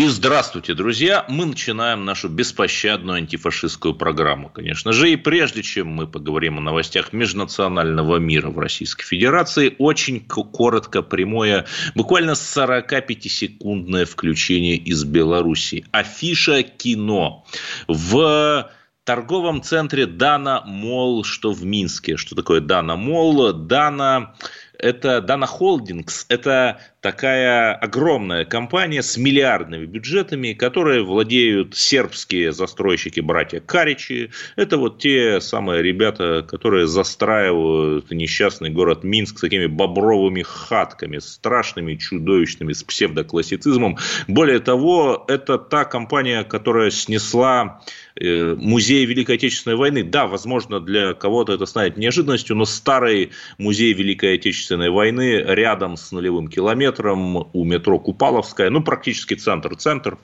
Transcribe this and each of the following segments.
И здравствуйте, друзья! Мы начинаем нашу беспощадную антифашистскую программу, конечно же. И прежде чем мы поговорим о новостях межнационального мира в Российской Федерации, очень коротко, прямое, буквально 45-секундное включение из Беларуси. Афиша кино. В торговом центре Дана Мол, что в Минске. Что такое Дана Мол? Дана это Дана Холдингс, это такая огромная компания с миллиардными бюджетами, которые владеют сербские застройщики, братья Каричи. Это вот те самые ребята, которые застраивают несчастный город Минск с такими бобровыми хатками, страшными, чудовищными, с псевдоклассицизмом. Более того, это та компания, которая снесла э, музей Великой Отечественной войны. Да, возможно, для кого-то это станет неожиданностью, но старый музей Великой Отечественной войны рядом с нулевым километром метром у метро Купаловская, ну, практически центр-центр,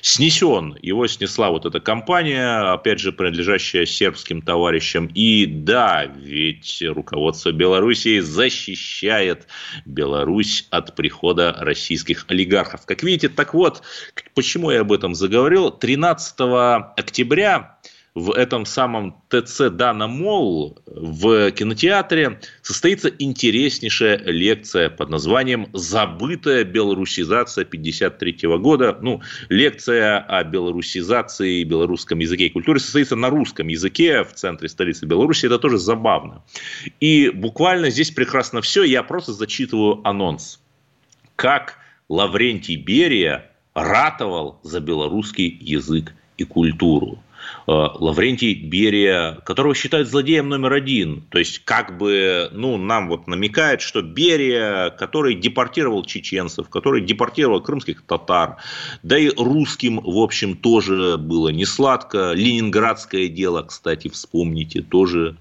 снесен. Его снесла вот эта компания, опять же, принадлежащая сербским товарищам. И да, ведь руководство Белоруссии защищает Беларусь от прихода российских олигархов. Как видите, так вот, почему я об этом заговорил? 13 октября в этом самом ТЦ Дана Молл в кинотеатре состоится интереснейшая лекция под названием «Забытая белорусизация 53 года». Ну, лекция о белорусизации, белорусском языке и культуре состоится на русском языке в центре столицы Беларуси. Это тоже забавно. И буквально здесь прекрасно все. Я просто зачитываю анонс. Как Лаврентий Берия ратовал за белорусский язык и культуру. Э, Лаврентий Берия, которого считают злодеем номер один. То есть, как бы, ну, нам вот намекает, что Берия, который депортировал чеченцев, который депортировал крымских татар, да и русским, в общем, тоже было не сладко. Ленинградское дело, кстати, вспомните, тоже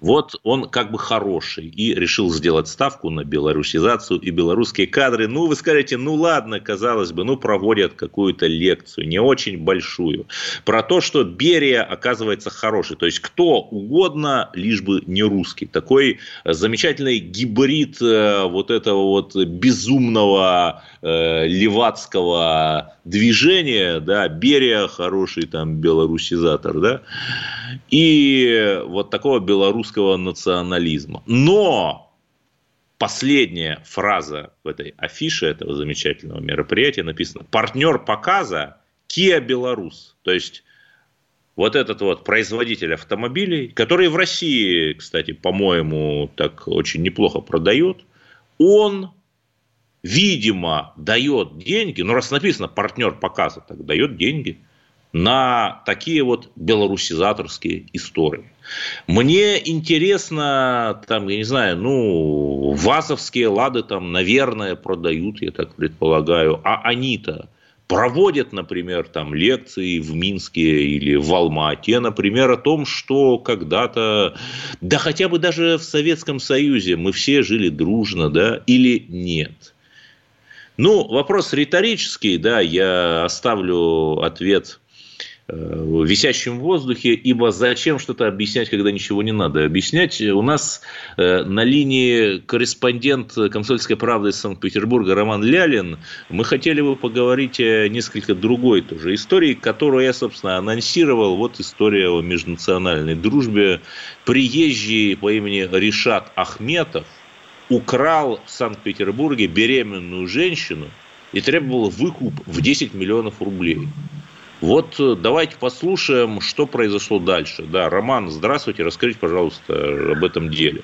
вот он как бы хороший и решил сделать ставку на белорусизацию и белорусские кадры. Ну, вы скажете, ну ладно, казалось бы, ну проводят какую-то лекцию, не очень большую, про то, что Берия оказывается хороший. То есть кто угодно, лишь бы не русский. Такой замечательный гибрид э, вот этого вот безумного э, левацкого движения, да, Берия хороший там белорусизатор, да, и вот такого белорусского национализма. Но последняя фраза в этой афише этого замечательного мероприятия написана «Партнер показа Kia Беларус». То есть, вот этот вот производитель автомобилей, который в России, кстати, по-моему, так очень неплохо продает, он видимо, дает деньги, ну, раз написано партнер показа, так дает деньги на такие вот белорусизаторские истории. Мне интересно, там, я не знаю, ну, вазовские лады там, наверное, продают, я так предполагаю, а они-то проводят, например, там лекции в Минске или в Алмате, например, о том, что когда-то, да хотя бы даже в Советском Союзе мы все жили дружно, да, или нет. Ну, вопрос риторический, да, я оставлю ответ э, висящим в воздухе, ибо зачем что-то объяснять, когда ничего не надо объяснять. У нас э, на линии корреспондент «Комсомольской правды» из Санкт-Петербурга Роман Лялин. Мы хотели бы поговорить о несколько другой тоже истории, которую я, собственно, анонсировал. Вот история о межнациональной дружбе. Приезжий по имени Ришат Ахметов – украл в Санкт-Петербурге беременную женщину и требовал выкуп в 10 миллионов рублей. Вот э, давайте послушаем, что произошло дальше. Да, Роман, здравствуйте, расскажите, пожалуйста, об этом деле.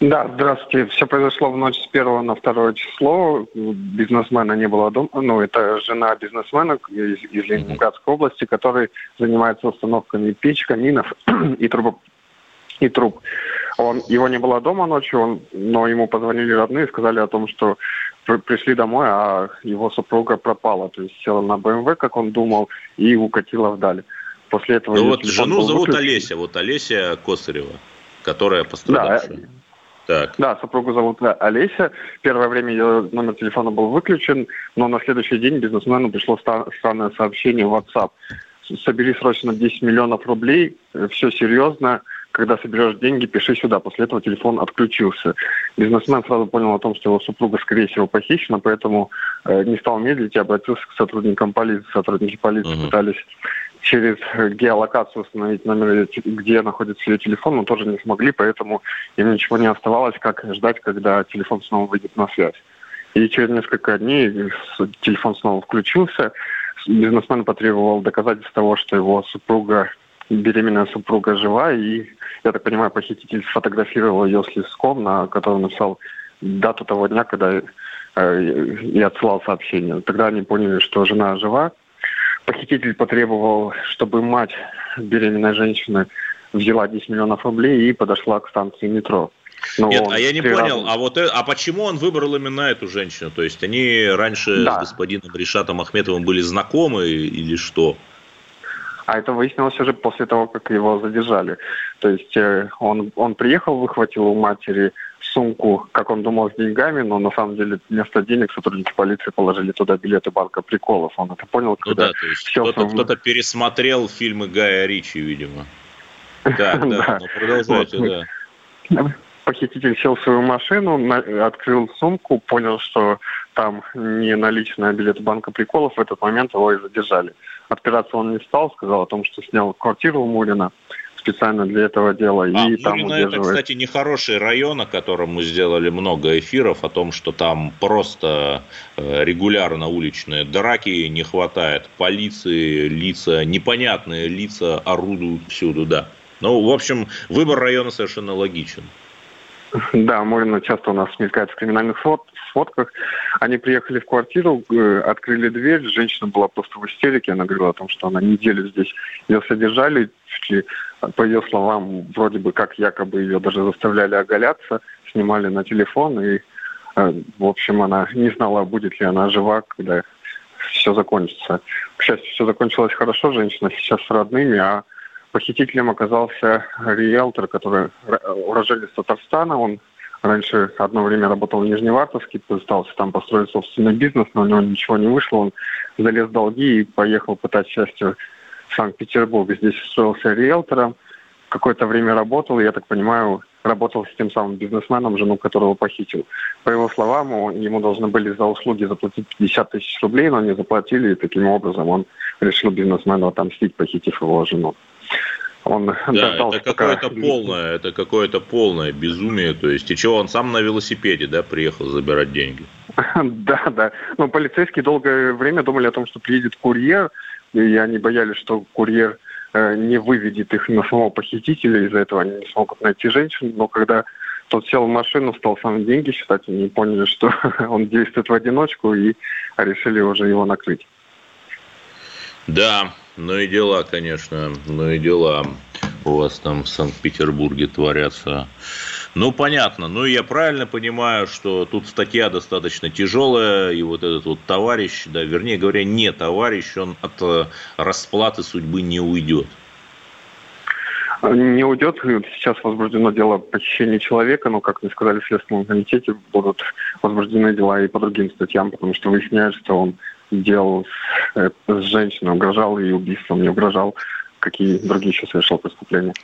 Да, здравствуйте. Все произошло в ночь с 1 на 2 число. Бизнесмена не было дома. Ну, это жена бизнесмена из, из Ленинградской области, который занимается установками печь, каминов и труб. И труб. Он, его не было дома ночью, он, но ему позвонили родные сказали о том, что пришли домой, а его супруга пропала. То есть села на БМВ, как он думал, и укатила вдаль. После этого... Ну вот жену зовут выключен. Олеся, вот Олеся Косарева, которая пострадавшая. Да, Так. Да, супругу зовут Олеся. Первое время ее номер телефона был выключен, но на следующий день бизнесмену пришло странное сообщение в WhatsApp. Собери срочно 10 миллионов рублей, все серьезно, когда соберешь деньги, пиши сюда. После этого телефон отключился. Бизнесмен сразу понял о том, что его супруга, скорее всего, похищена, поэтому э, не стал медлить и обратился к сотрудникам полиции. Сотрудники полиции uh-huh. пытались через геолокацию установить номер, где находится ее телефон, но тоже не смогли, поэтому им ничего не оставалось, как ждать, когда телефон снова выйдет на связь. И через несколько дней телефон снова включился. Бизнесмен потребовал доказательств того, что его супруга беременная супруга жива, и, я так понимаю, похититель сфотографировал ее с листком, на котором написал дату того дня, когда э, и отсылал сообщение. Тогда они поняли, что жена жива. Похититель потребовал, чтобы мать беременной женщины взяла 10 миллионов рублей и подошла к станции метро. Но Нет, а я не понял, раза... а вот э, а почему он выбрал именно эту женщину? То есть они раньше да. с господином Ришатом Ахметовым были знакомы или что? А это выяснилось уже после того, как его задержали. То есть э, он, он приехал, выхватил у матери сумку, как он думал, с деньгами, но на самом деле вместо денег сотрудники полиции положили туда билеты банка приколов. Он это понял, ну когда... Ну да, то есть кто-то, кто пересмотрел фильмы Гая Ричи, видимо. Да, да, ну продолжайте, да. Похититель сел в свою машину, открыл сумку, понял, что там не наличные, а билет банка приколов. В этот момент его и задержали. Отпираться он не стал, сказал о том, что снял квартиру у Мурина специально для этого дела. А, и там Мурина удерживает... это, кстати, нехороший район, о котором мы сделали много эфиров, о том, что там просто э, регулярно уличные драки, не хватает полиции, лица, непонятные лица орудуют всюду, да. Ну, в общем, выбор района совершенно логичен. Да, Морина часто у нас мелькает в криминальных фотках. Они приехали в квартиру, э, открыли дверь, женщина была просто в истерике, она говорила о том, что она неделю здесь ее содержали, по ее словам, вроде бы как якобы ее даже заставляли оголяться, снимали на телефон, и, э, в общем, она не знала, будет ли она жива, когда все закончится. К счастью, все закончилось хорошо, женщина сейчас с родными, а Похитителем оказался риэлтор, который уроженец Татарстана. Он раньше одно время работал в Нижневартовске, пытался там построить собственный бизнес, но у него ничего не вышло. Он залез в долги и поехал пытать счастье в Санкт-Петербург. Здесь устроился риэлтором. Какое-то время работал, я так понимаю, работал с тем самым бизнесменом, жену которого похитил. По его словам, ему должны были за услуги заплатить 50 тысяч рублей, но не заплатили, и таким образом он решил бизнесмену отомстить, похитив его жену. Он да, это какое-то полное, это какое-то полное безумие. То есть, и чего, он сам на велосипеде, да, приехал забирать деньги? Да, да. Но полицейские долгое время думали о том, что приедет курьер, и они боялись, что курьер э, не выведет их на самого похитителя, из-за этого они не смогут найти женщину. Но когда тот сел в машину, стал сам деньги считать, они поняли, что он действует в одиночку, и решили уже его накрыть. Да, ну и дела, конечно, ну и дела у вас там в Санкт-Петербурге творятся. Ну, понятно. Ну, я правильно понимаю, что тут статья достаточно тяжелая, и вот этот вот товарищ, да, вернее говоря, не товарищ, он от э, расплаты судьбы не уйдет. Не уйдет. Сейчас возбуждено дело похищения человека, но, как мне сказали в Следственном комитете, будут возбуждены дела и по другим статьям, потому что выясняют, что он делал с, с женщиной, угрожал ей убийством, не угрожал, какие другие еще совершал преступления.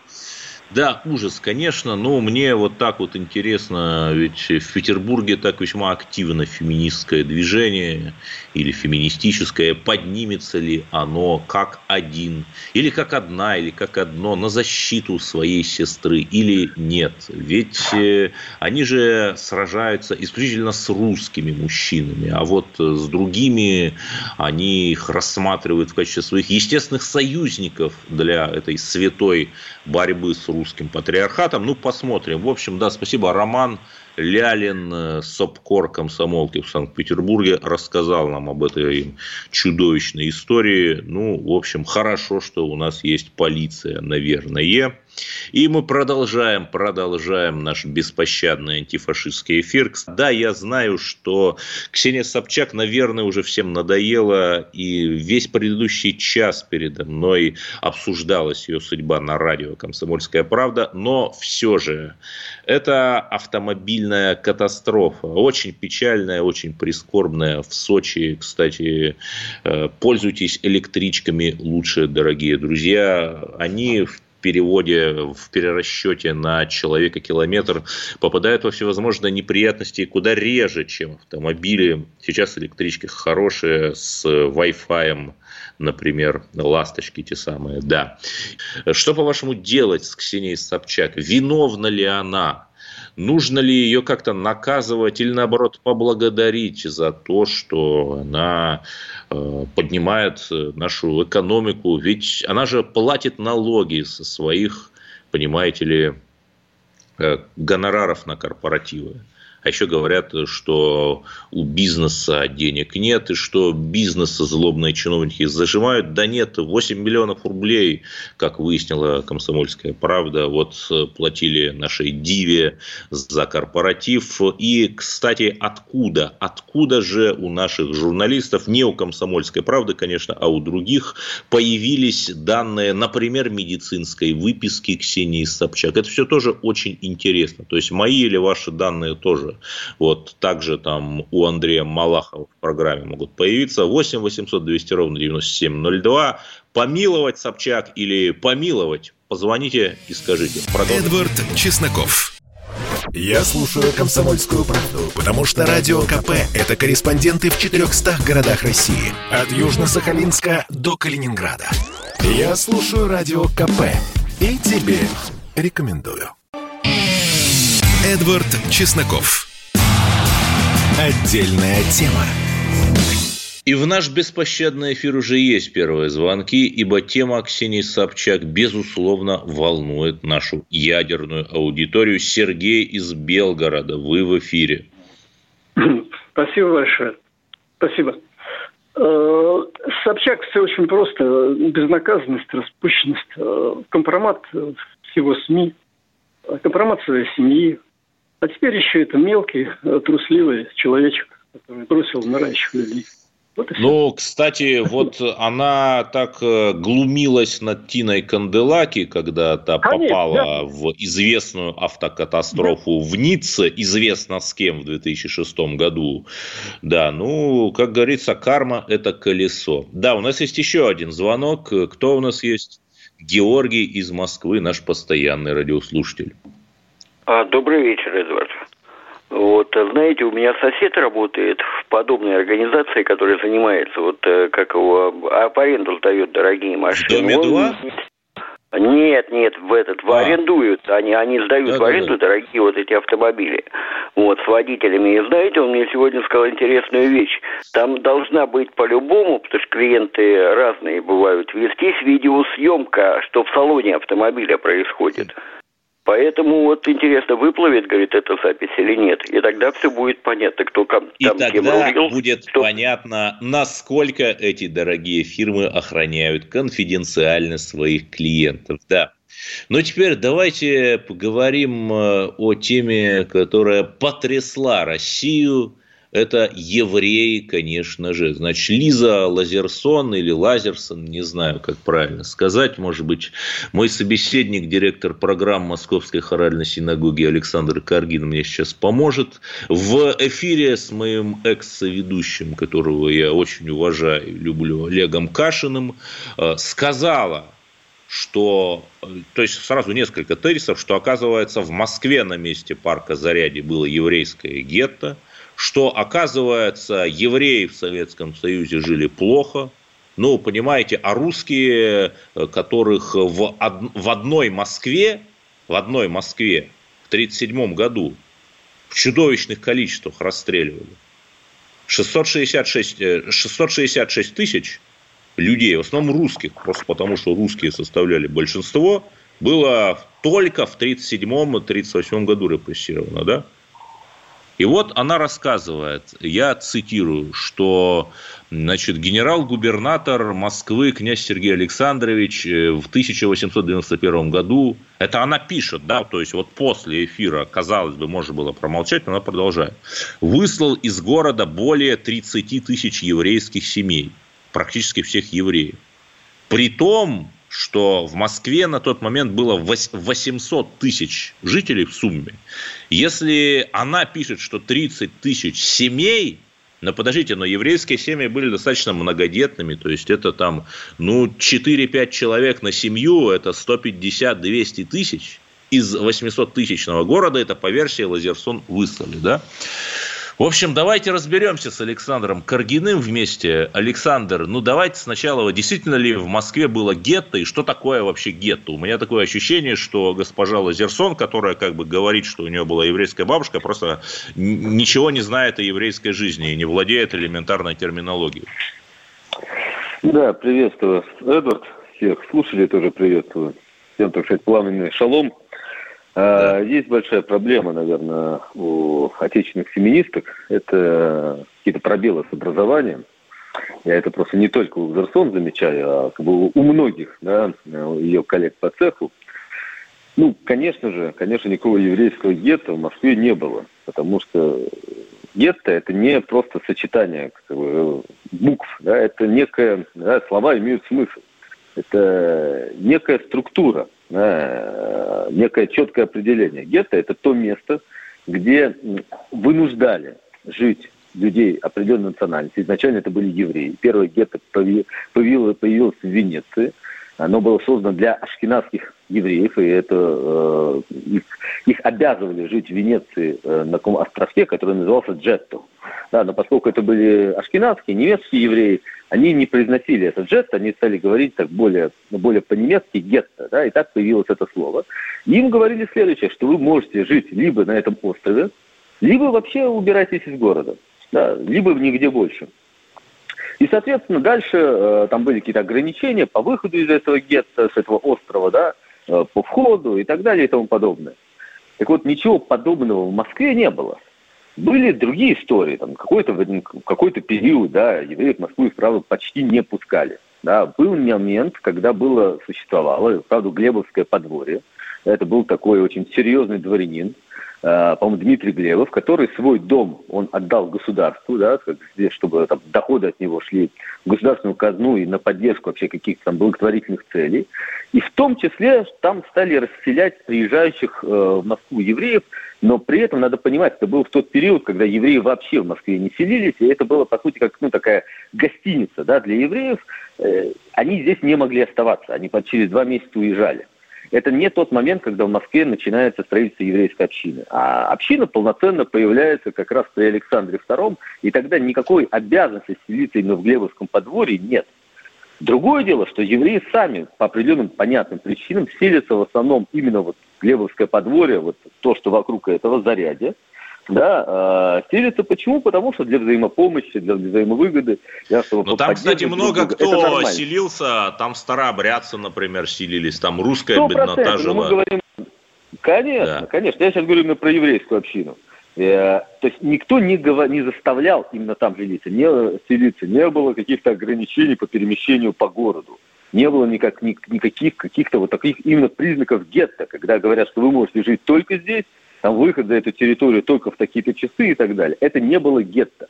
Да, ужас, конечно, но мне вот так вот интересно, ведь в Петербурге так весьма активно феминистское движение или феминистическое, поднимется ли оно как один, или как одна, или как одно на защиту своей сестры, или нет. Ведь э, они же сражаются исключительно с русскими мужчинами, а вот с другими они их рассматривают в качестве своих естественных союзников для этой святой борьбы с русским патриархатом. Ну, посмотрим. В общем, да, спасибо, Роман. Лялин, э, СОПКОР комсомолки в Санкт-Петербурге, рассказал нам об этой чудовищной истории. Ну, в общем, хорошо, что у нас есть полиция, наверное. И мы продолжаем, продолжаем наш беспощадный антифашистский эфир. Да, я знаю, что Ксения Собчак, наверное, уже всем надоела, и весь предыдущий час передо мной обсуждалась ее судьба на радио «Комсомольская правда», но все же это автомобильная катастрофа, очень печальная, очень прискорбная. В Сочи, кстати, э, пользуйтесь электричками лучше, дорогие друзья. Они в переводе, в перерасчете на человека километр попадают во всевозможные неприятности куда реже, чем автомобили. Сейчас электрички хорошие с Wi-Fi, например, ласточки те самые, да. Что, по-вашему, делать с Ксенией Собчак? Виновна ли она? Нужно ли ее как-то наказывать или наоборот поблагодарить за то, что она э, поднимает нашу экономику? Ведь она же платит налоги со своих, понимаете ли, э, гонораров на корпоративы. А еще говорят, что у бизнеса денег нет, и что бизнеса злобные чиновники зажимают. Да нет, 8 миллионов рублей, как выяснила комсомольская правда, вот платили нашей Диве за корпоратив. И, кстати, откуда? Откуда же у наших журналистов, не у комсомольской правды, конечно, а у других, появились данные, например, медицинской выписки Ксении Собчак? Это все тоже очень интересно. То есть мои или ваши данные тоже вот также там у Андрея Малахова в программе могут появиться. 8 800 200 ровно 9702. Помиловать Собчак или помиловать? Позвоните и скажите. Продолжим. Эдвард Чесноков. Я слушаю «Комсомольскую правду», потому что «Радио КП» — это корреспонденты в 400 городах России. От Южно-Сахалинска до Калининграда. Я слушаю «Радио КП» и тебе рекомендую. Эдвард Чесноков. Отдельная тема. И в наш беспощадный эфир уже есть первые звонки, ибо тема Ксении Собчак, безусловно, волнует нашу ядерную аудиторию. Сергей из Белгорода, вы в эфире. Спасибо большое. Спасибо. Э, Собчак все очень просто. Безнаказанность, распущенность, э, компромат всего СМИ, компромат своей семьи, а теперь еще это мелкий, э, трусливый человечек, который бросил умирающих людей. Вот ну, кстати, вот она так э, глумилась над Тиной Канделаки, когда та Конечно, попала да. в известную автокатастрофу да. в Ницце, известно с кем в 2006 году. Да, ну, как говорится, карма – это колесо. Да, у нас есть еще один звонок. Кто у нас есть? Георгий из Москвы, наш постоянный радиослушатель. А, добрый вечер, Эдвард. Вот, знаете, у меня сосед работает в подобной организации, которая занимается, вот, э, как его, а аренду сдает дорогие машины. В доме 2? Нет, нет, в этот, в а. арендуют, они, они сдают да, в аренду да, да. дорогие вот эти автомобили. Вот, с водителями. И знаете, он мне сегодня сказал интересную вещь. Там должна быть по-любому, потому что клиенты разные бывают, вестись видеосъемка, что в салоне автомобиля происходит. Поэтому вот интересно, выплывет, говорит, эта запись или нет. И тогда все будет понятно, кто там И тогда кем рулил, будет кто... понятно, насколько эти дорогие фирмы охраняют конфиденциально своих клиентов. Да. Но теперь давайте поговорим э, о теме, которая потрясла Россию это евреи, конечно же. Значит, Лиза Лазерсон или Лазерсон, не знаю, как правильно сказать, может быть, мой собеседник, директор программы Московской хоральной синагоги Александр Каргин мне сейчас поможет. В эфире с моим экс-ведущим, которого я очень уважаю и люблю, Олегом Кашиным, э, сказала, что, э, то есть сразу несколько тезисов, что оказывается в Москве на месте парка Заряди было еврейское гетто – что, оказывается, евреи в Советском Союзе жили плохо, ну, понимаете, а русские, э, которых в, од... в одной Москве, в одной Москве в 1937 году в чудовищных количествах расстреливали. 666, 666 э, тысяч людей, в основном русских, просто потому что русские составляли большинство, было только в 1937-1938 году репрессировано, да? И вот она рассказывает, я цитирую, что Значит, генерал-губернатор Москвы князь Сергей Александрович э, в 1891 году, это она пишет, да, то есть вот после эфира, казалось бы, можно было промолчать, но она продолжает, выслал из города более 30 тысяч еврейских семей, практически всех евреев. При том, что в Москве на тот момент было 800 тысяч жителей в сумме. Если она пишет, что 30 тысяч семей – но подождите, но еврейские семьи были достаточно многодетными, то есть это там, ну, 4-5 человек на семью, это 150-200 тысяч из 800-тысячного города, это по версии Лазерсон выслали, да? В общем, давайте разберемся с Александром Каргиным вместе. Александр, ну давайте сначала, действительно ли в Москве было гетто и что такое вообще гетто? У меня такое ощущение, что госпожа Лазерсон, которая как бы говорит, что у нее была еврейская бабушка, просто ничего не знает о еврейской жизни и не владеет элементарной терминологией. Да, приветствую, Эдвард. Всех слушателей тоже приветствую. Всем, так сказать, пламенный шалом. Да. Есть большая проблема, наверное, у отечественных феминисток. Это какие-то пробелы с образованием. Я это просто не только у Зерсон замечаю, а как бы у многих да, ее коллег по цеху. Ну, конечно же, конечно, никакого еврейского гетто в Москве не было, потому что гетто – это не просто сочетание как бы, букв, да, это некое, да, слова имеют смысл. Это некая структура – Э, некое четкое определение. Гетто – это то место, где вынуждали жить людей определенной национальности. Изначально это были евреи. Первое гетто появилось, появилось в Венеции. Оно было создано для ашкенадских евреев, и это э, их, их обязывали жить в Венеции э, на таком островке, который назывался Джетто. Да, но поскольку это были ашкенадские, немецкие евреи, они не произносили этот жест, они стали говорить так более, ну, более по-немецки гетто, да, и так появилось это слово. Им говорили следующее, что вы можете жить либо на этом острове, либо вообще убирайтесь из города, да, либо нигде больше. И, соответственно, дальше э, там были какие-то ограничения по выходу из этого гетто, с этого острова, да, э, по входу и так далее и тому подобное. Так вот, ничего подобного в Москве не было. Были другие истории, там какой-то какой период, да, евреев в Москву и вправду почти не пускали. Да, был момент, когда было, существовало, правда, Глебовское подворье. Это был такой очень серьезный дворянин, э, по-моему, Дмитрий Глебов, который свой дом он отдал государству, да, чтобы там, доходы от него шли в государственную казну и на поддержку вообще каких-то там благотворительных целей. И в том числе там стали расселять приезжающих э, в Москву евреев, но при этом надо понимать, это был в тот период, когда евреи вообще в Москве не селились, и это было, по сути, как ну, такая гостиница да, для евреев. Э, они здесь не могли оставаться, они через два месяца уезжали. Это не тот момент, когда в Москве начинается строительство еврейской общины. А община полноценно появляется как раз при Александре II, и тогда никакой обязанности селиться именно в Глебовском подворье нет. Другое дело, что евреи сами по определенным понятным причинам селятся в основном именно вот Глебовское подворье, вот то, что вокруг этого зарядья, да, э, почему? Потому что для взаимопомощи, для взаимовыгоды. Для, чтобы Но там, кстати, много кто селился, там старообрядцы, например, селились, там русская 100%, беднота жила. Мы говорим, конечно, да. конечно. Я сейчас говорю именно про еврейскую общину. Э, то есть никто не, говор... не заставлял именно там селиться, не селиться, не было каких-то ограничений по перемещению по городу не было никак, ни, никаких каких-то вот таких именно признаков гетто, когда говорят, что вы можете жить только здесь, там выход за эту территорию только в такие-то часы и так далее. Это не было гетто.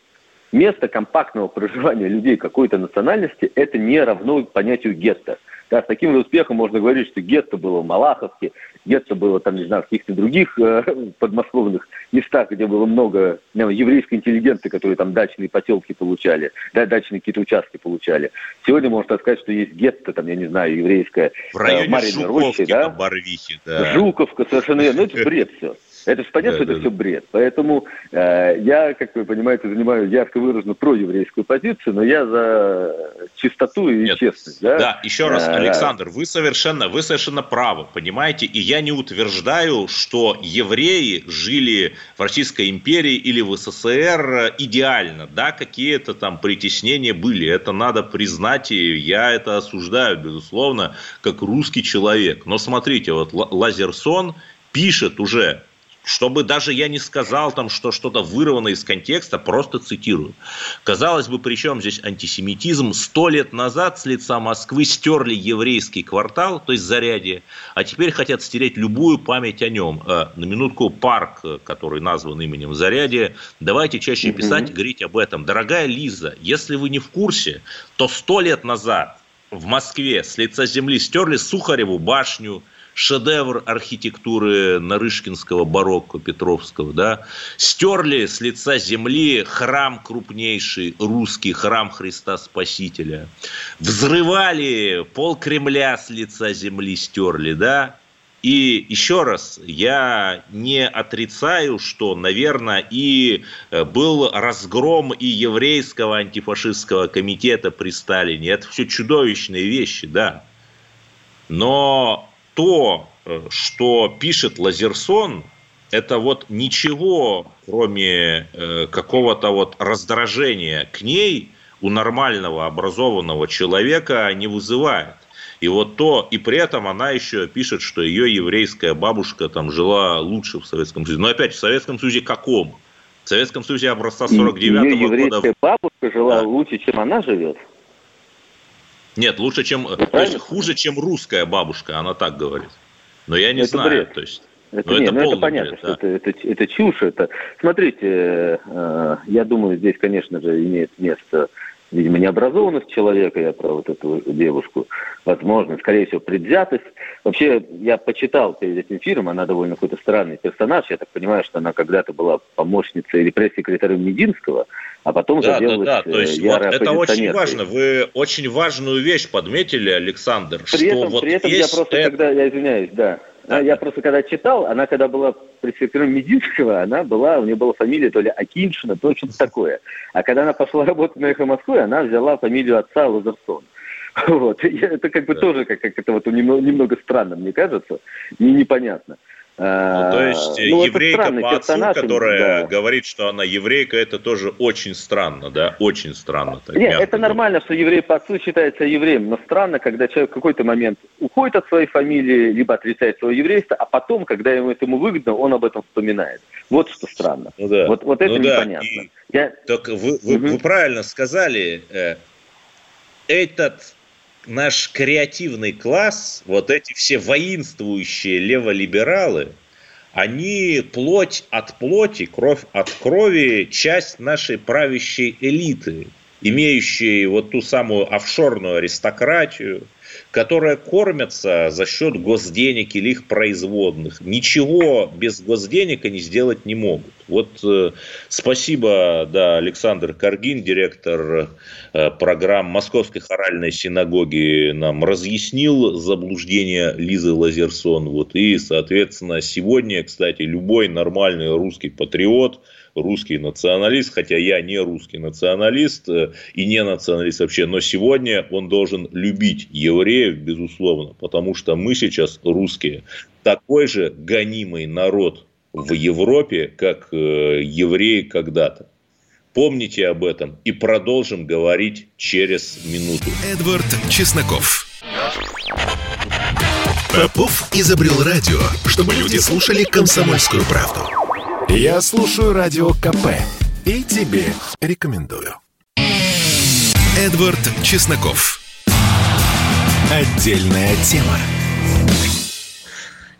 Место компактного проживания людей какой-то национальности – это не равно понятию гетто. Да, с таким же успехом можно говорить, что гетто было в Малаховке, гетто было там, не знаю, в каких-то других э, подмосковных местах, где было много знаю, еврейской интеллигенции, которые там дачные поселки получали, да, дачные какие-то участки получали. Сегодня можно сказать, что есть гетто, там, я не знаю, еврейское в районе э, Марьиной Рощи, да? Барвихи, да. Жуковка, совершенно верно. Ну, это бред все. Это же понятно, да, что да, это да. все бред. Поэтому э, я, как вы понимаете, занимаю ярко выраженную проеврейскую позицию, но я за чистоту и Нет. честность. Да, да еще раз, а, Александр, вы совершенно, вы совершенно правы, понимаете, и я не утверждаю, что евреи жили в Российской империи или в СССР идеально, да, какие-то там притеснения были, это надо признать, и я это осуждаю, безусловно, как русский человек. Но смотрите, вот Лазерсон пишет уже чтобы даже я не сказал там, что что-то вырвано из контекста, просто цитирую. Казалось бы, при чем здесь антисемитизм? Сто лет назад с лица Москвы стерли еврейский квартал, то есть зарядье, а теперь хотят стереть любую память о нем. Э, на минутку парк, э, который назван именем Зарядье, давайте чаще писать, mm говорить об этом. Дорогая Лиза, если вы не в курсе, то сто лет назад в Москве с лица земли стерли Сухареву башню, шедевр архитектуры Нарышкинского барокко Петровского, да, стерли с лица земли храм крупнейший, русский храм Христа Спасителя, взрывали пол Кремля с лица земли стерли, да, и еще раз, я не отрицаю, что, наверное, и э, был разгром и еврейского антифашистского комитета при Сталине. Это все чудовищные вещи, да. Но то, э, что пишет Лазерсон, это вот ничего, кроме э, какого-то вот раздражения к ней у нормального образованного человека не вызывает. И вот то, и при этом она еще пишет, что ее еврейская бабушка там жила лучше в Советском Союзе. Но опять в Советском Союзе каком? В Советском Союзе образца 49 -го ее еврейская бабушка жила да. лучше, чем она живет? Нет, лучше, чем, ну, то есть хуже, чем русская бабушка, она так говорит. Но я не это знаю, бред. то есть. Это, ну, это, ну, это понятно, бред, что да. это, это, это чушь. Это... Смотрите, э, я думаю, здесь, конечно же, имеет место видимо, необразованность человека, я про вот эту девушку, возможно, скорее всего, предвзятость. Вообще, я почитал перед этим фильмом, она довольно какой-то странный персонаж, я так понимаю, что она когда-то была помощницей или пресс-секретарем Мединского, а потом да, заделалась да, да. То есть, вот это очень важно, вы очень важную вещь подметили, Александр, при что этом, вот при этом есть я просто, это... когда, я извиняюсь, да. Я просто когда читал, она когда была пресс-секретарем Мединского, она была, у нее была фамилия то ли Акиншина, то что-то такое. А когда она пошла работать на «Эхо Москвы», она взяла фамилию отца Лазерсон. Вот. Это как бы да. тоже как, как это вот немного, немного странно, мне кажется, и непонятно. Ну, то есть ну, еврейка по отцу, которая да. говорит, что она еврейка, это тоже очень странно, да, очень странно. Так Нет, это говоря. нормально, что еврей по отцу считается евреем, но странно, когда человек в какой-то момент уходит от своей фамилии, либо отрицает свое еврейство, а потом, когда ему этому выгодно, он об этом вспоминает. Вот что странно. Ну, да. Вот, вот это ну, непонятно. Да. И, Я... Так вы, вы, угу. вы правильно сказали, э, этот наш креативный класс, вот эти все воинствующие леволибералы, они плоть от плоти, кровь от крови, часть нашей правящей элиты, имеющие вот ту самую офшорную аристократию, которые кормятся за счет госденег или их производных. Ничего без госденег они сделать не могут. Вот э, спасибо, да, Александр Каргин, директор э, программ Московской хоральной синагоги, нам разъяснил заблуждение Лизы Лазерсон. Вот, и, соответственно, сегодня, кстати, любой нормальный русский патриот – русский националист, хотя я не русский националист э, и не националист вообще, но сегодня он должен любить евреев, безусловно, потому что мы сейчас русские такой же гонимый народ в Европе, как э, евреи когда-то. Помните об этом и продолжим говорить через минуту. Эдвард Чесноков. Попов изобрел радио, чтобы люди слушали комсомольскую правду. Я слушаю радио КП и тебе рекомендую. Эдвард Чесноков. Отдельная тема.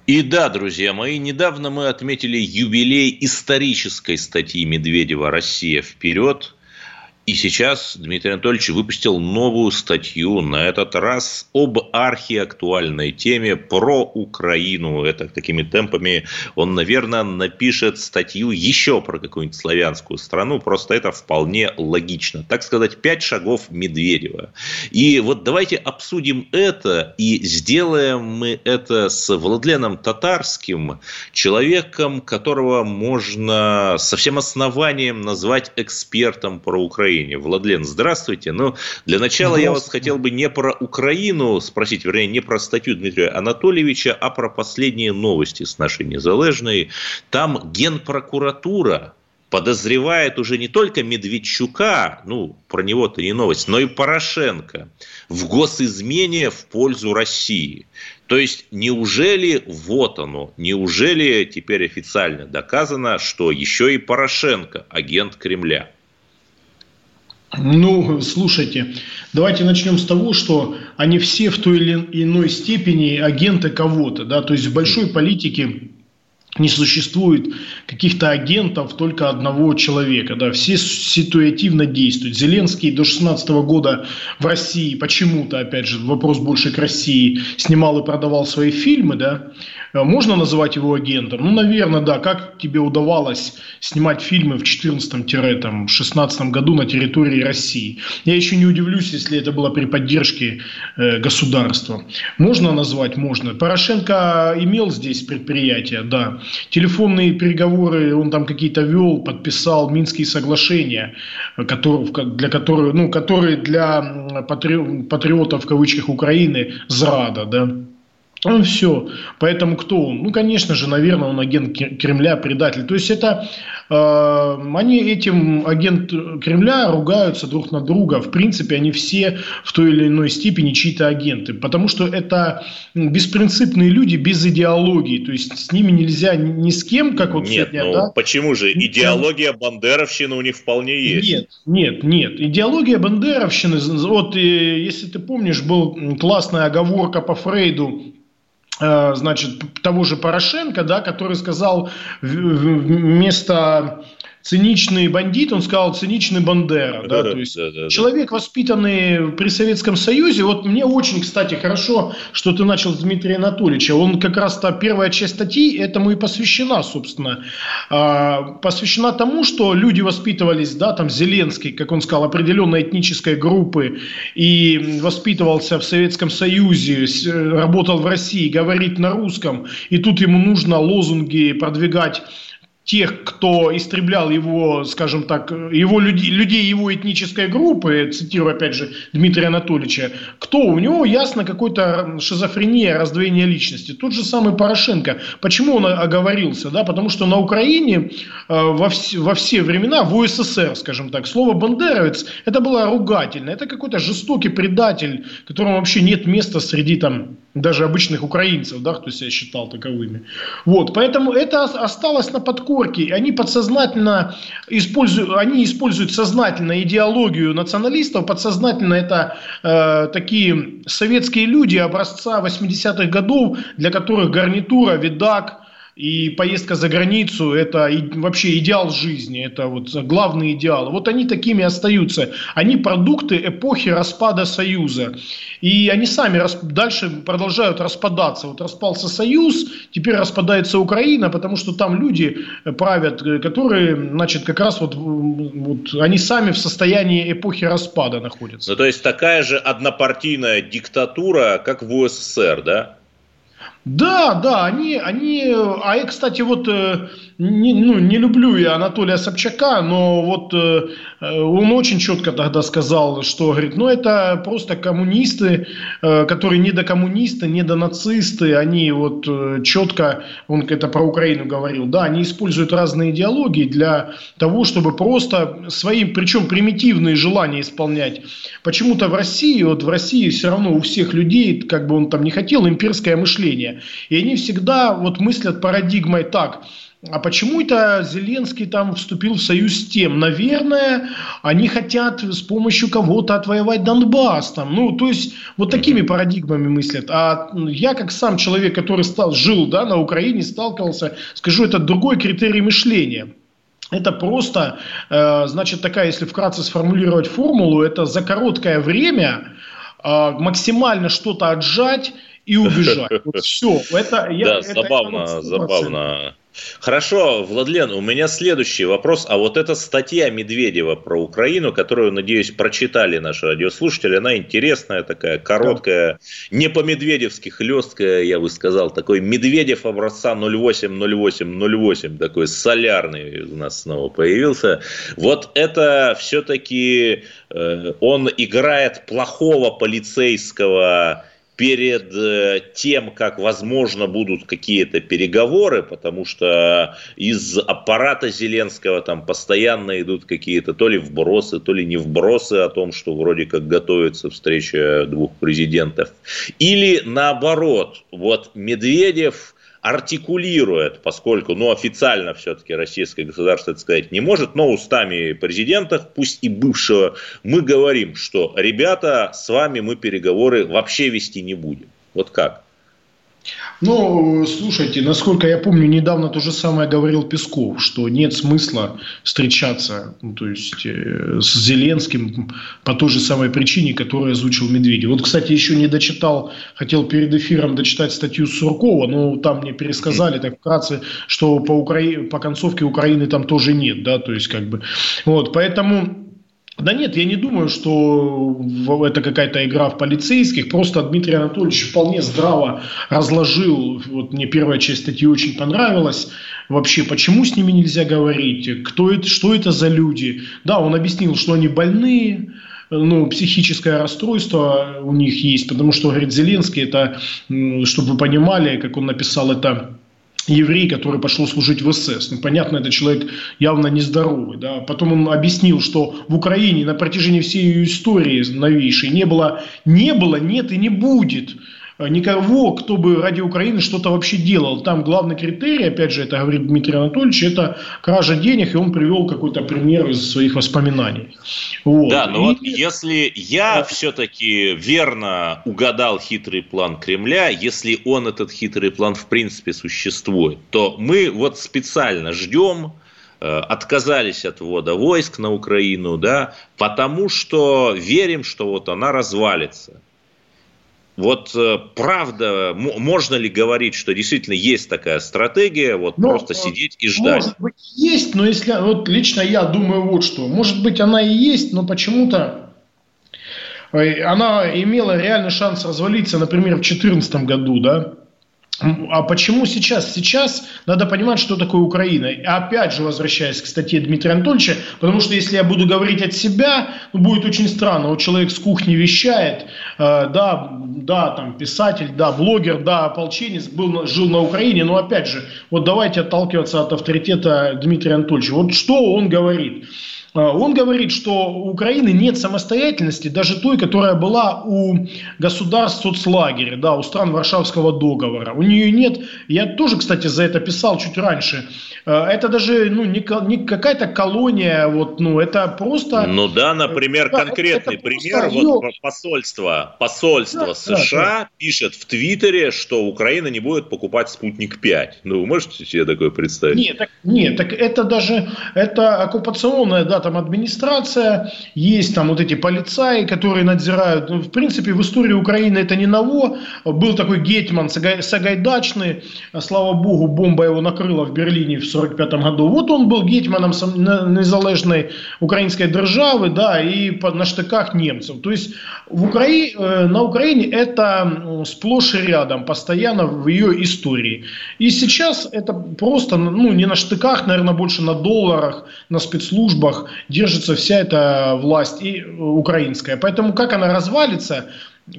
И да, друзья мои, недавно мы отметили юбилей исторической статьи Медведева «Россия вперед», и сейчас Дмитрий Анатольевич выпустил новую статью, на этот раз об архиактуальной теме про Украину. Это такими темпами он, наверное, напишет статью еще про какую-нибудь славянскую страну. Просто это вполне логично. Так сказать, пять шагов Медведева. И вот давайте обсудим это и сделаем мы это с Владленом Татарским, человеком, которого можно со всем основанием назвать экспертом про Украину Украине. Владлен, здравствуйте. Но ну, для начала я вас хотел бы не про Украину спросить, вернее, не про статью Дмитрия Анатольевича, а про последние новости с нашей незалежной. Там Генпрокуратура подозревает уже не только Медведчука, ну, про него-то не новость, но и Порошенко в госизмене в пользу России. То есть, неужели вот оно, неужели теперь официально доказано, что еще и Порошенко агент Кремля? Ну, слушайте, давайте начнем с того, что они все в той или иной степени агенты кого-то, да, то есть в большой политике не существует каких-то агентов только одного человека. Да, все ситуативно действуют. Зеленский до 16 года в России почему-то, опять же, вопрос больше к России, снимал и продавал свои фильмы. Да? Э, можно называть его агентом? Ну, наверное, да. Как тебе удавалось снимать фильмы в 14-16 году на территории России? Я еще не удивлюсь, если это было при поддержке э, государства. Можно назвать? Можно. Порошенко имел здесь предприятие, да. Телефонные переговоры он там какие-то вел, подписал Минские соглашения, которые, для которые, ну, которые для патриотов в кавычках Украины зрада, да. Он все. Поэтому кто он? Ну, конечно же, наверное, он агент Кремля, предатель. То есть это э, они этим агент Кремля ругаются друг на друга. В принципе, они все в той или иной степени чьи-то агенты. Потому что это беспринципные люди без идеологии. То есть с ними нельзя ни с кем, как вот Нет, сегодня, ну да? почему же? Идеология бандеровщины у них вполне есть. Нет, нет, нет. Идеология бандеровщины, вот э, если ты помнишь, был классная оговорка по Фрейду значит, того же Порошенко, да, который сказал вместо циничный бандит, он сказал циничный Бандера. Да, то есть да, да, человек, воспитанный при Советском Союзе, вот мне очень, кстати, хорошо, что ты начал с Дмитрия Анатольевича. Он как раз-то первая часть статьи этому и посвящена, собственно. А, посвящена тому, что люди воспитывались, да, там Зеленский, как он сказал, определенной этнической группы и воспитывался в Советском Союзе, работал в России, говорит на русском, и тут ему нужно лозунги продвигать тех, кто истреблял его, скажем так, его людей, людей его этнической группы, цитирую опять же Дмитрия Анатольевича, кто у него ясно какой-то шизофрения, раздвоение личности. Тот же самый Порошенко. Почему он оговорился? Да? Потому что на Украине э, во, вс- во все времена, в УССР, скажем так, слово «бандеровец» это было ругательно. Это какой-то жестокий предатель, которому вообще нет места среди там даже обычных украинцев, да, кто себя считал таковыми. Вот, поэтому это осталось на подкорке. Они подсознательно используют, они используют сознательно идеологию националистов, подсознательно это э, такие советские люди образца 80-х годов, для которых гарнитура, видак, и поездка за границу – это вообще идеал жизни, это вот главный идеал. Вот они такими остаются. Они продукты эпохи распада Союза. И они сами дальше продолжают распадаться. Вот распался Союз, теперь распадается Украина, потому что там люди правят, которые, значит, как раз вот, вот они сами в состоянии эпохи распада находятся. Ну, то есть такая же однопартийная диктатура, как в УССР, да? Да, да, они, они, а я, кстати, вот э, не, ну, не люблю я Анатолия Собчака, но вот э, э, он очень четко тогда сказал, что, говорит, ну это просто коммунисты, которые не до коммунисты, не до нацисты, они вот четко, он это про Украину говорил, да, они используют разные идеологии для того, чтобы просто своим, причем примитивные желания исполнять. Почему-то в России, вот в России все равно у всех людей, как бы он там не хотел, имперское мышление. И они всегда вот мыслят парадигмой так – а почему это Зеленский там вступил в союз с тем? Наверное, они хотят с помощью кого-то отвоевать Донбасс. Там. Ну, то есть, вот такими парадигмами мыслят. А я, как сам человек, который стал, жил да, на Украине, сталкивался, скажу, это другой критерий мышления. Это просто, э, значит, такая, если вкратце сформулировать формулу, это за короткое время э, максимально что-то отжать и убежать. Вот все. Это, я, да, это, забавно, это забавно. Хорошо, Владлен, у меня следующий вопрос. А вот эта статья Медведева про Украину, которую, надеюсь, прочитали наши радиослушатели, она интересная такая, короткая, да. не по-медведевски хлесткая, я бы сказал, такой Медведев образца 08-08-08, такой солярный у нас снова появился. Вот это все-таки э, он играет плохого полицейского перед э, тем, как, возможно, будут какие-то переговоры, потому что из аппарата Зеленского там постоянно идут какие-то то ли вбросы, то ли не вбросы о том, что вроде как готовится встреча двух президентов. Или наоборот, вот Медведев артикулирует, поскольку, ну, официально все-таки российское государство это сказать не может, но устами президента, пусть и бывшего, мы говорим, что, ребята, с вами мы переговоры вообще вести не будем. Вот как? Ну, слушайте, насколько я помню, недавно то же самое говорил Песков, что нет смысла встречаться ну, то есть, э, с Зеленским по той же самой причине, которую озвучил Медведев. Вот, кстати, еще не дочитал, хотел перед эфиром дочитать статью Суркова, но там мне пересказали так вкратце, что по, Укра... по концовке Украины там тоже нет, да, то есть как бы, вот, поэтому да нет, я не думаю, что это какая-то игра в полицейских. Просто Дмитрий Анатольевич вполне здраво разложил. Вот мне первая часть статьи очень понравилась. Вообще, почему с ними нельзя говорить? Кто это, что это за люди? Да, он объяснил, что они больные, ну, психическое расстройство у них есть, потому что, говорит, Зеленский, это, чтобы вы понимали, как он написал это еврей, который пошел служить в СС. Ну, понятно, это человек явно нездоровый. Да? Потом он объяснил, что в Украине на протяжении всей ее истории новейшей не было, не было, нет и не будет никого, кто бы ради Украины что-то вообще делал. Там главный критерий, опять же, это говорит Дмитрий Анатольевич, это кража денег, и он привел какой-то пример из своих воспоминаний. Вот. Да, но и... вот если я да. все-таки верно угадал хитрый план Кремля, если он, этот хитрый план, в принципе существует, то мы вот специально ждем, э, отказались от ввода войск на Украину, да, потому что верим, что вот она развалится. Вот э, правда, можно ли говорить, что действительно есть такая стратегия, вот но, просто сидеть и ждать? Может быть, есть, но если вот лично я думаю вот что, может быть, она и есть, но почему-то э, она имела реальный шанс развалиться, например, в 2014 году, да, а почему сейчас? Сейчас надо понимать, что такое Украина. И опять же, возвращаясь к статье Дмитрия Анатольевича, потому что если я буду говорить от себя, ну, будет очень странно. Вот человек с кухни вещает, э, да, да, там писатель, да, блогер, да, ополченец, был, жил на Украине, но опять же, вот давайте отталкиваться от авторитета Дмитрия Анатольевича. Вот что он говорит? А, он говорит, что у Украины нет самостоятельности, даже той, которая была у государств соцлагеря, да, у стран Варшавского договора. У нее нет, я тоже, кстати, за это писал чуть раньше, а, это даже ну, не, не какая-то колония, вот, ну, это просто... Ну да, например, да, конкретный это, это пример, вот посольство, посольство да, США да, да. пишет в Твиттере, что Украина не будет покупать «Спутник 5». Ну, вы можете себе такое представить? Нет, так, нет, так это даже, это оккупационная, да, там администрация, есть там вот эти полицаи, которые надзирают. Ну, в принципе, в истории Украины это не ново. Был такой Гетман Сагайдачный, слава богу, бомба его накрыла в Берлине в 45 году. Вот он был гетьманом незалежной украинской державы, да, и на штыках немцев. То есть в Украине, э, на Украине это сплошь и рядом, постоянно в ее истории. И сейчас это просто, ну, не на штыках, наверное, больше на долларах, на спецслужбах держится вся эта власть и э, украинская. Поэтому как она развалится,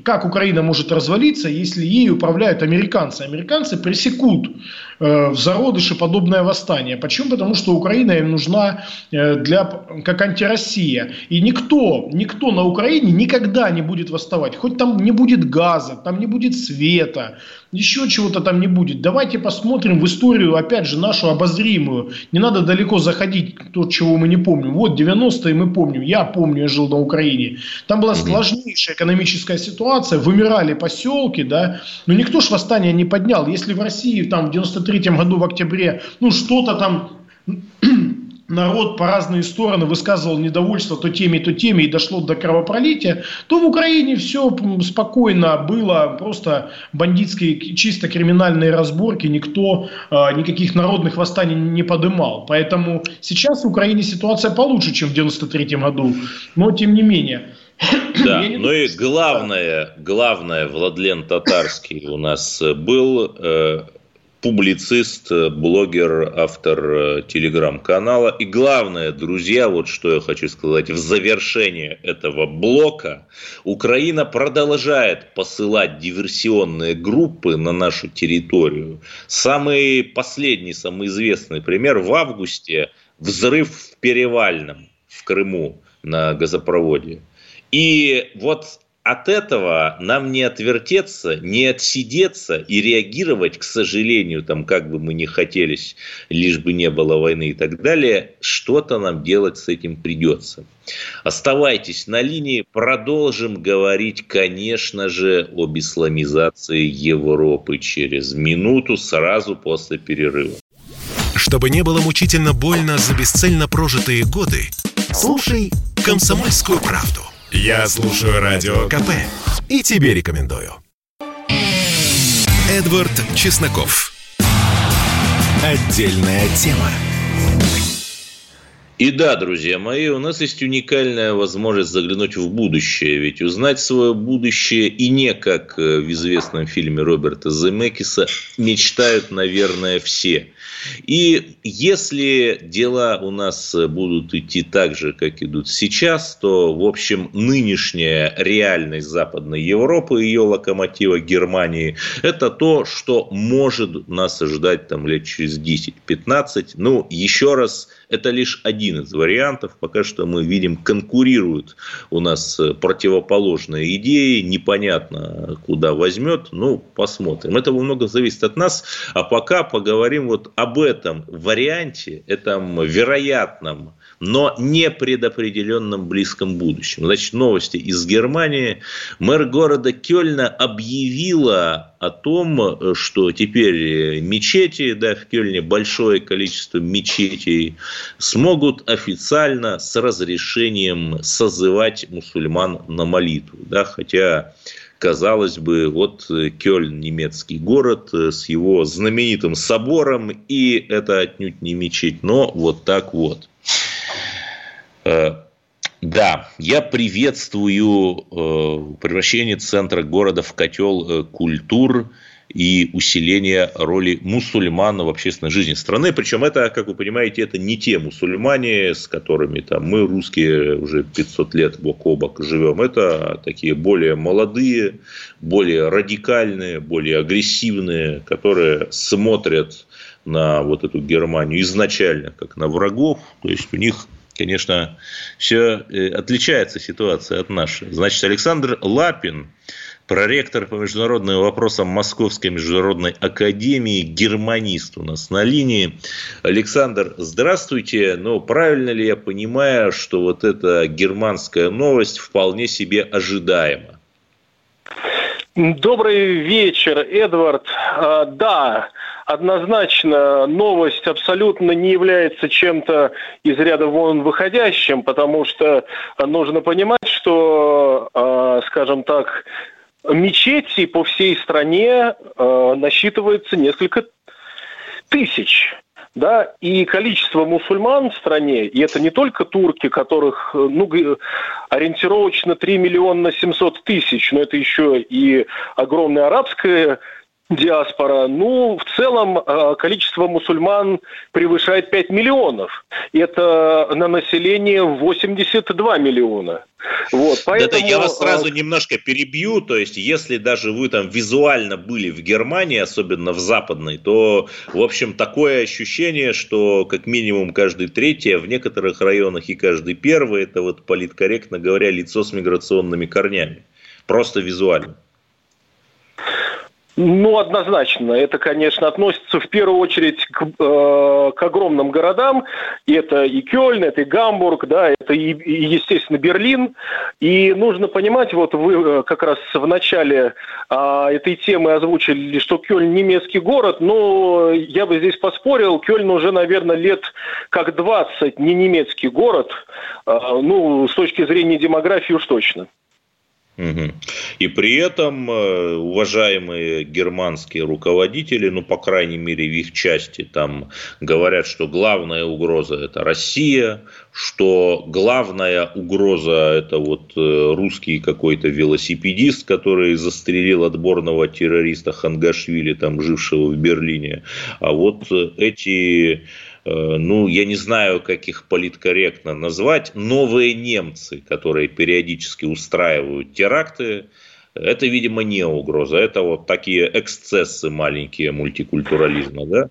как Украина может развалиться, если ей управляют американцы? Американцы пресекут в зародыше подобное восстание. Почему? Потому что Украина им нужна э, для, как антироссия. И никто, никто на Украине никогда не будет восставать. Хоть там не будет газа, там не будет света, еще чего-то там не будет. Давайте посмотрим в историю, опять же, нашу обозримую. Не надо далеко заходить, то, чего мы не помним. Вот 90-е мы помним. Я помню, я жил на Украине. Там была сложнейшая экономическая ситуация. Вымирали поселки, да. Но никто ж восстание не поднял. Если в России там в 93-м году в октябре, ну, что-то там народ по разные стороны высказывал недовольство то теми, то теми, и дошло до кровопролития, то в Украине все спокойно было, просто бандитские чисто криминальные разборки, никто а, никаких народных восстаний не подымал. Поэтому сейчас в Украине ситуация получше, чем в 93 году, но тем не менее. Да, ну и главное, главное, Владлен Татарский у нас был, э, публицист, блогер, автор телеграм-канала. И главное, друзья, вот что я хочу сказать в завершение этого блока. Украина продолжает посылать диверсионные группы на нашу территорию. Самый последний, самый известный пример в августе взрыв в Перевальном в Крыму на газопроводе. И вот от этого нам не отвертеться, не отсидеться и реагировать, к сожалению, там, как бы мы ни хотелись, лишь бы не было войны и так далее, что-то нам делать с этим придется. Оставайтесь на линии, продолжим говорить, конечно же, об исламизации Европы через минуту, сразу после перерыва. Чтобы не было мучительно больно за бесцельно прожитые годы, слушай «Комсомольскую правду». Я слушаю Радио КП и тебе рекомендую. Эдвард Чесноков. Отдельная тема. И да, друзья мои, у нас есть уникальная возможность заглянуть в будущее, ведь узнать свое будущее и не как в известном фильме Роберта Земекиса мечтают, наверное, все. И если дела у нас будут идти так же, как идут сейчас, то, в общем, нынешняя реальность Западной Европы, ее локомотива Германии, это то, что может нас ожидать там лет через 10-15. Ну, еще раз, это лишь один из вариантов. Пока что мы видим, конкурируют у нас противоположные идеи. Непонятно, куда возьмет. Ну, посмотрим. Это много зависит от нас. А пока поговорим вот об этом варианте, этом вероятном но не предопределенном близком будущем. Значит, новости из Германии. Мэр города Кёльна объявила о том, что теперь мечети, да, в Кёльне большое количество мечетей, смогут официально с разрешением созывать мусульман на молитву. Да, хотя казалось бы, вот Кёльн, немецкий город, с его знаменитым собором, и это отнюдь не мечеть, но вот так вот. Да, я приветствую э, превращение центра города в котел э, культур и усиление роли мусульман в общественной жизни страны. Причем это, как вы понимаете, это не те мусульмане, с которыми там, мы, русские, уже 500 лет бок о бок живем. Это такие более молодые, более радикальные, более агрессивные, которые смотрят на вот эту Германию изначально как на врагов. То есть у них конечно, все э, отличается ситуация от нашей. Значит, Александр Лапин, проректор по международным вопросам Московской международной академии, германист у нас на линии. Александр, здравствуйте. Ну, правильно ли я понимаю, что вот эта германская новость вполне себе ожидаема? Добрый вечер, Эдвард. А, да, однозначно новость абсолютно не является чем-то из ряда вон выходящим, потому что нужно понимать, что, а, скажем так, мечети по всей стране а, насчитывается несколько тысяч. Да, и количество мусульман в стране, и это не только турки, которых ну, ориентировочно 3 миллиона 700 тысяч, но это еще и огромное арабское диаспора. Ну, в целом э, количество мусульман превышает 5 миллионов. Это на население 82 миллиона. Вот, поэтому... Да, да, я вас сразу немножко перебью. То есть, если даже вы там визуально были в Германии, особенно в западной, то, в общем, такое ощущение, что как минимум каждый третий, а в некоторых районах и каждый первый, это вот политкорректно говоря, лицо с миграционными корнями. Просто визуально. Ну, однозначно. Это, конечно, относится в первую очередь к, э, к огромным городам. И это и Кёльн, это и Гамбург, да, это и, и, естественно, Берлин. И нужно понимать, вот вы э, как раз в начале э, этой темы озвучили, что Кёльн немецкий город, но я бы здесь поспорил, Кёльн уже, наверное, лет как 20 не немецкий город, э, ну, с точки зрения демографии уж точно. И при этом э, уважаемые германские руководители, ну, по крайней мере, в их части, там говорят, что главная угроза – это Россия, что главная угроза – это вот э, русский какой-то велосипедист, который застрелил отборного террориста Хангашвили, там, жившего в Берлине. А вот эти Э, ну, я не знаю, как их политкорректно назвать, новые немцы, которые периодически устраивают теракты, это, видимо, не угроза, это вот такие эксцессы маленькие мультикультурализма, да?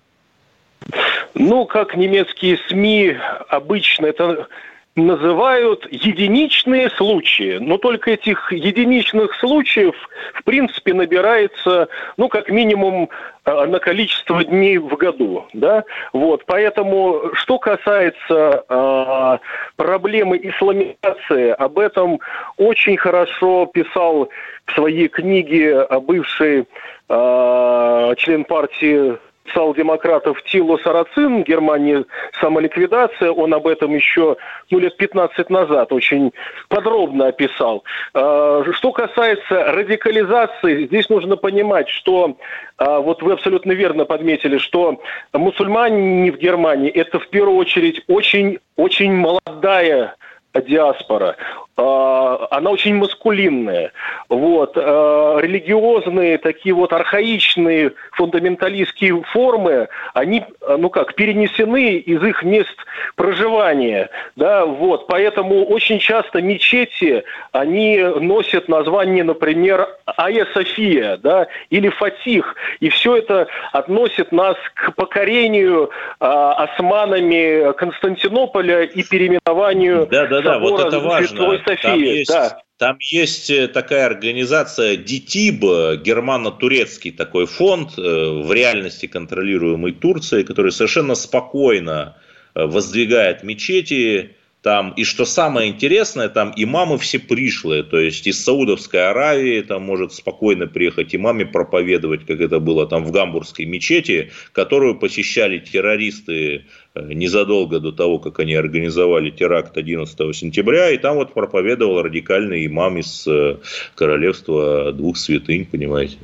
Ну, как немецкие СМИ обычно это называют единичные случаи. Но только этих единичных случаев, в принципе, набирается, ну, как минимум, э, на количество дней в году. Да? Вот. Поэтому, что касается э, проблемы исламизации, об этом очень хорошо писал в своей книге бывший э, член партии социал-демократов Тило Сарацин, Германии самоликвидация, он об этом еще ну, лет 15 назад очень подробно описал. А, что касается радикализации, здесь нужно понимать, что а, вот вы абсолютно верно подметили, что мусульмане в Германии это в первую очередь очень, очень молодая диаспора. А, она очень маскулинная. Вот. А, религиозные, такие вот архаичные фундаменталистские формы, они, ну как, перенесены из их мест проживания. Да, вот. Поэтому очень часто мечети, они носят название, например, Ая София, да, или Фатих. И все это относит нас к покорению а, османами Константинополя и переименованию да, да, да, вот это важно. Софии, там есть, да. Там есть э, такая организация ДИТИБ, германо-турецкий такой фонд, э, в реальности контролируемый Турцией, который совершенно спокойно э, воздвигает мечети, там, и что самое интересное, там имамы все пришлые, то есть из Саудовской Аравии там может спокойно приехать имаме проповедовать, как это было там в Гамбургской мечети, которую посещали террористы незадолго до того, как они организовали теракт 11 сентября, и там вот проповедовал радикальный имам из э, королевства двух святынь, понимаете.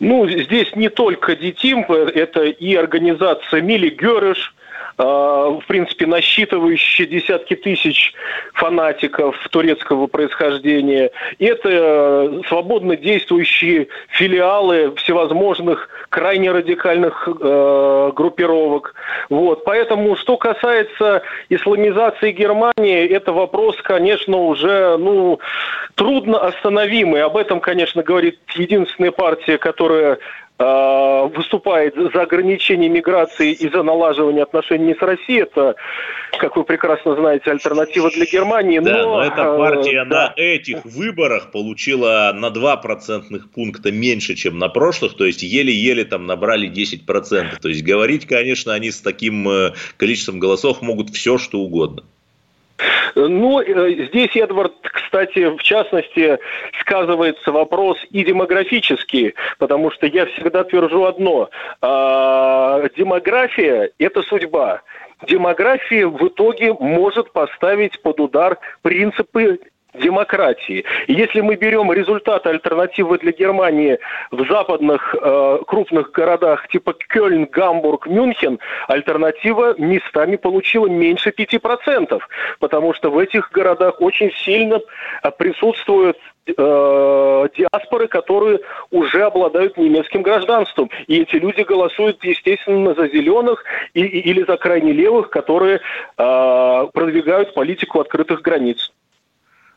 Ну, здесь не только ДИТИМ, это и организация Мили Герыш, в принципе, насчитывающие десятки тысяч фанатиков турецкого происхождения. Это э, свободно действующие филиалы всевозможных крайне радикальных э, группировок. Вот. Поэтому, что касается исламизации Германии, это вопрос, конечно, уже ну, трудно остановимый. Об этом, конечно, говорит единственная партия, которая Э, выступает за ограничение миграции и за налаживание отношений с Россией. Это, как вы прекрасно знаете, альтернатива для Германии. Но, да, но эта э, партия э, да. на этих выборах получила на 2 процентных пункта меньше, чем на прошлых, то есть еле-еле там набрали 10%. То есть говорить, конечно, они с таким э, количеством голосов могут все, что угодно. Ну, э, здесь, Эдвард, кстати, в частности, сказывается вопрос и демографический, потому что я всегда твержу одно. А, демография – это судьба демография в итоге может поставить под удар принципы демократии. И если мы берем результаты альтернативы для Германии в западных э, крупных городах типа Кёльн, Гамбург, Мюнхен, альтернатива местами получила меньше 5%, потому что в этих городах очень сильно э, присутствуют э, диаспоры, которые уже обладают немецким гражданством. И эти люди голосуют, естественно, за зеленых и, и, или за крайне левых, которые э, продвигают политику открытых границ.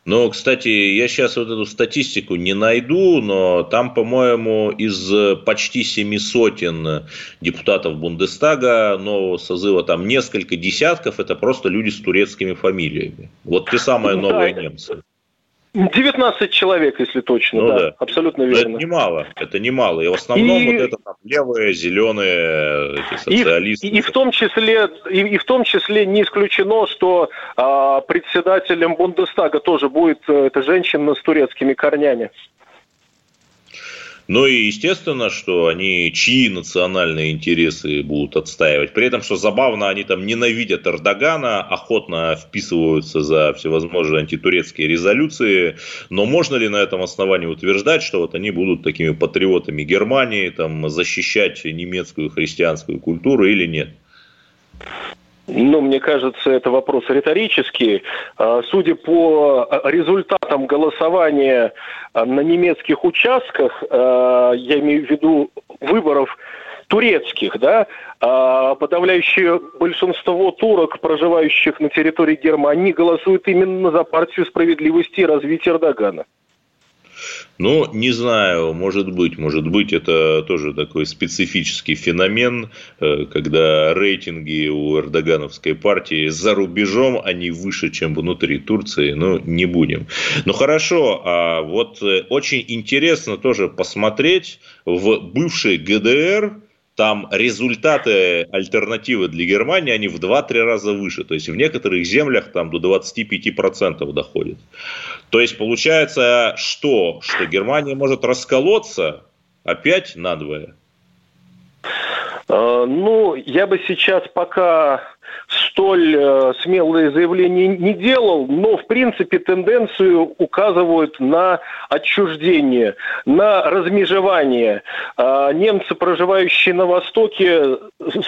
Но, кстати, я сейчас вот эту статистику не найду, но там, по-моему, из почти семи сотен депутатов Бундестага нового созыва, там несколько десятков, это просто люди с турецкими фамилиями. Вот те самые новые немцы. 19 человек, если точно, ну, да, да, абсолютно верно. Но это немало, это немало. И в основном и... вот это там левые, зеленые, эти социалисты. И, и, и в том числе, и, и в том числе не исключено, что а, председателем Бундестага тоже будет э, эта женщина с турецкими корнями. Ну и естественно, что они чьи национальные интересы будут отстаивать. При этом, что забавно, они там ненавидят Эрдогана, охотно вписываются за всевозможные антитурецкие резолюции. Но можно ли на этом основании утверждать, что вот они будут такими патриотами Германии, там, защищать немецкую христианскую культуру или нет? Ну, мне кажется, это вопрос риторический. А, судя по а, результатам голосования а, на немецких участках, я имею в виду выборов турецких, да, подавляющее большинство турок, проживающих на территории Германии, голосуют именно за партию справедливости и развития Эрдогана. Ну, не знаю, может быть, может быть, это тоже такой специфический феномен, э, когда рейтинги у эрдогановской партии за рубежом, они выше, чем внутри Турции, ну, не будем. Ну, хорошо, а вот э, очень интересно тоже посмотреть в бывшей ГДР, там результаты альтернативы для Германии, они в 2-3 раза выше. То есть в некоторых землях там до 25% доходит. То есть получается что? Что Германия может расколоться опять надвое? А, ну, я бы сейчас пока столь э, смелые заявления не делал, но в принципе тенденцию указывают на отчуждение, на размежевание. Э, немцы, проживающие на Востоке,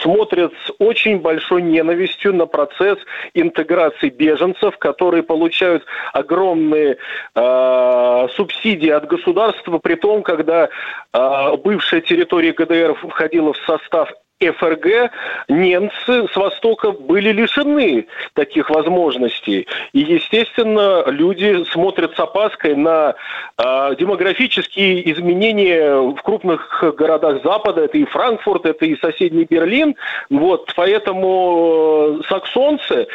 смотрят с очень большой ненавистью на процесс интеграции беженцев, которые получают огромные э, субсидии от государства, при том, когда э, бывшая территория ГДР входила в состав ФРГ немцы с Востока были лишены таких возможностей. И, естественно, люди смотрят с опаской на э, демографические изменения в крупных городах Запада. Это и Франкфурт, это и соседний Берлин. Вот, поэтому э, саксонцы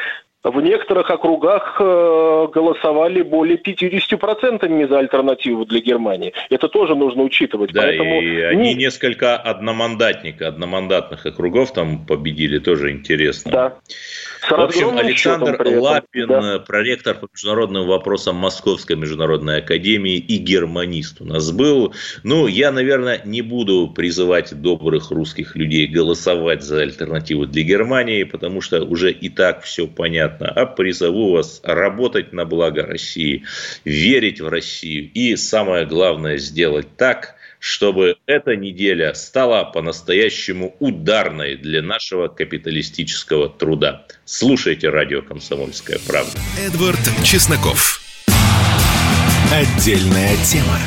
в некоторых округах э, голосовали более 50% за альтернативу для Германии. Это тоже нужно учитывать. Да, Поэтому... и они несколько одномандатника, одномандатных округов там победили, тоже интересно. Да. В общем, Александр Лапин, да. проректор по международным вопросам Московской международной академии и германист у нас был. Ну, я, наверное, не буду призывать добрых русских людей голосовать за альтернативу для Германии, потому что уже и так все понятно. А призову вас работать на благо России, верить в Россию и, самое главное, сделать так, чтобы эта неделя стала по-настоящему ударной для нашего капиталистического труда. Слушайте радио «Комсомольская правда». Эдвард Чесноков. Отдельная тема.